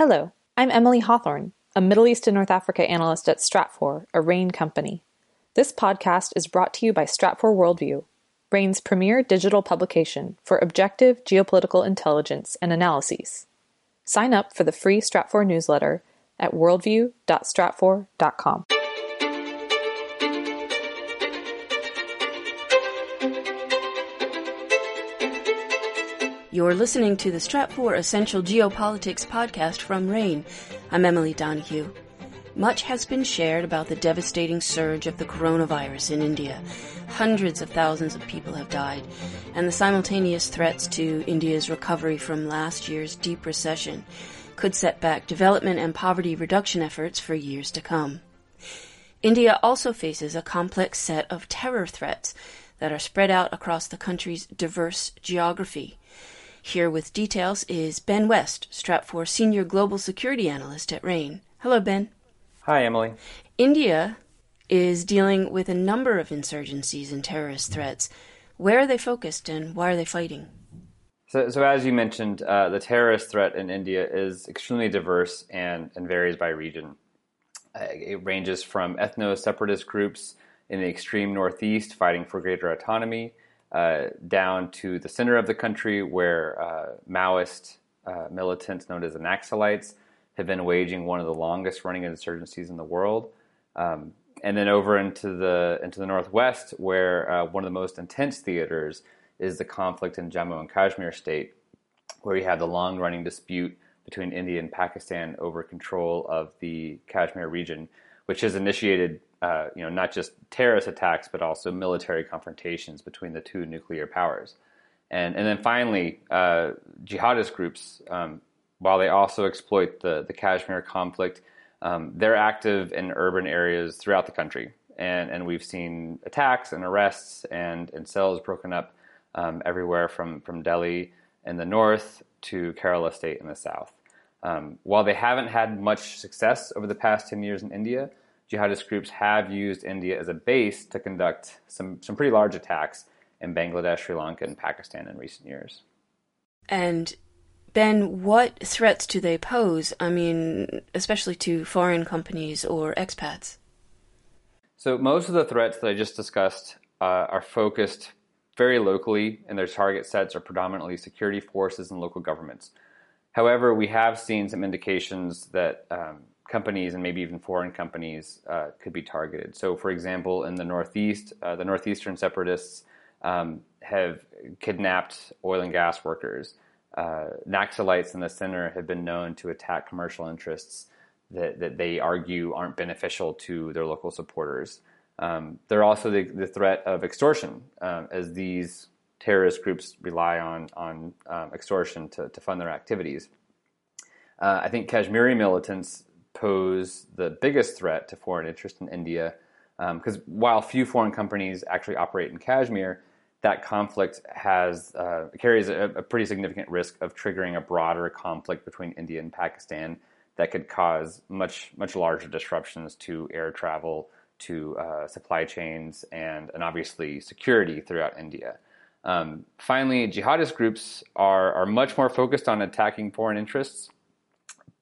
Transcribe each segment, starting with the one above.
Hello, I'm Emily Hawthorne, a Middle East and North Africa analyst at Stratfor, a RANE company. This podcast is brought to you by Stratfor Worldview, RANE's premier digital publication for objective geopolitical intelligence and analyses. Sign up for the free Stratfor newsletter at worldview.stratfor.com. You're listening to the Stratfor Essential Geopolitics podcast from RANE. I'm Emily Donahue. Much has been shared about the devastating surge of the coronavirus in India. Hundreds of thousands of people have died, and the simultaneous threats to India's recovery from last year's deep recession could set back development and poverty reduction efforts for years to come. India also faces a complex set of terror threats that are spread out across the country's diverse geography. Here with details is Ben West, Stratfor Senior Global Security Analyst at RANE. Hello, Ben. Hi, Emily. India is dealing with a number of insurgencies and terrorist threats. Where are they focused and why are they fighting? So, so as you mentioned, uh, the terrorist threat in India is extremely diverse and, and varies by region. Uh, it ranges from ethno separatist groups in the extreme northeast fighting for greater autonomy uh, down to the center of the country where uh, Maoist uh, militants known as the Naxalites have been waging one of the longest running insurgencies in the world. Um, and then over into the into the northwest, where uh, one of the most intense theaters is the conflict in Jammu and Kashmir state, where you have the long-running dispute between India and Pakistan over control of the Kashmir region, which has initiated uh, you know, not just terrorist attacks, but also military confrontations between the two nuclear powers. And, and then finally, uh, jihadist groups, um, while they also exploit the, the Kashmir conflict, um, they're active in urban areas throughout the country. And, and we've seen attacks and arrests and, and cells broken up um, everywhere from, from Delhi in the north to Kerala state in the south. Um, while they haven't had much success over the past 10 years in India, jihadist groups have used India as a base to conduct some, some pretty large attacks in Bangladesh, Sri Lanka, and Pakistan in recent years. And Ben, what threats do they pose? I mean, especially to foreign companies or expats? So, most of the threats that I just discussed uh, are focused very locally, and their target sets are predominantly security forces and local governments. However, we have seen some indications that um, companies and maybe even foreign companies uh, could be targeted. So, for example, in the Northeast, uh, the Northeastern separatists um, have kidnapped oil and gas workers. Uh, Naxalites in the center have been known to attack commercial interests that, that they argue aren't beneficial to their local supporters. Um, they're also the, the, threat of extortion, um, as these terrorist groups rely on, on um, extortion to, to fund their activities. Uh, I think Kashmiri militants pose the biggest threat to foreign interest in India. Because um, while few foreign companies actually operate in Kashmir, that conflict has uh, carries a, a, pretty significant risk of triggering a broader conflict between India and Pakistan that could cause much much larger disruptions to air travel, to uh, supply chains, and and obviously security throughout India. Um, finally, jihadist groups are are much more focused on attacking foreign interests,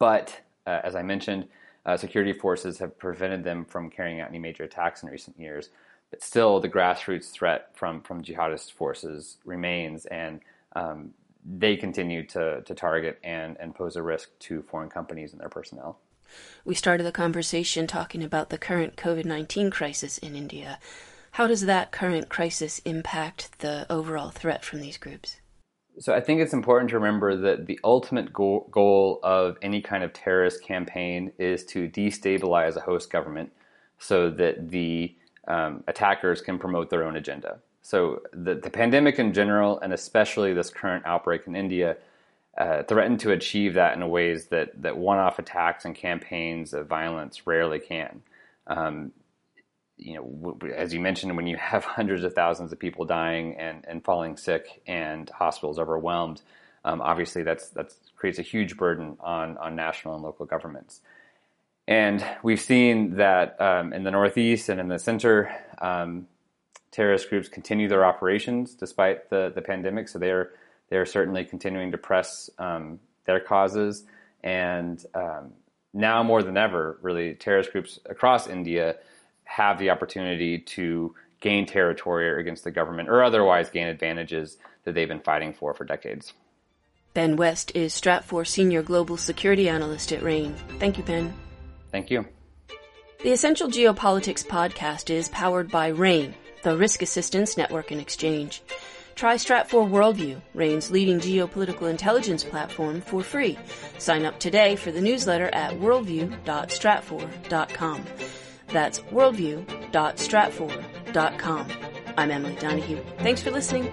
but uh, as I mentioned, uh, security forces have prevented them from carrying out any major attacks in recent years. But still, the grassroots threat from, from jihadist forces remains, and um, they continue to, to target and, and pose a risk to foreign companies and their personnel. We started the conversation talking about the current COVID 19 crisis in India. How does that current crisis impact the overall threat from these groups? So I think it's important to remember that the ultimate goal, of any kind of terrorist campaign is to destabilize a host government so that the um, attackers can promote their own agenda. So the, the pandemic in general, and especially this current outbreak in India, uh, threaten to achieve that in ways that, that one-off attacks and campaigns of violence rarely can. Um, you know, as you mentioned, when you have hundreds of thousands of people dying and, and falling sick and hospitals overwhelmed, um, obviously that's that's creates a huge burden on on national and local governments. And we've seen that um, in the Northeast and in the center, um, terrorist groups continue their operations despite the the pandemic. So they're they're certainly continuing to press um, their causes. And um, now more than ever, really, terrorist groups across India have the opportunity to gain territory against the government or otherwise gain advantages that they've been fighting for for decades. Ben West is Stratfor Senior Global Security Analyst at RANE. Thank you, Ben. Thank you. The Essential Geopolitics podcast is powered by RANE, the Risk Assistance Network and Exchange. Try Stratfor Worldview, RANE's leading geopolitical intelligence platform, for free. Sign up today for the newsletter at worldview.stratfor.com. That's worldview.stratfor.com. I'm Emily Donahue. Thanks for listening.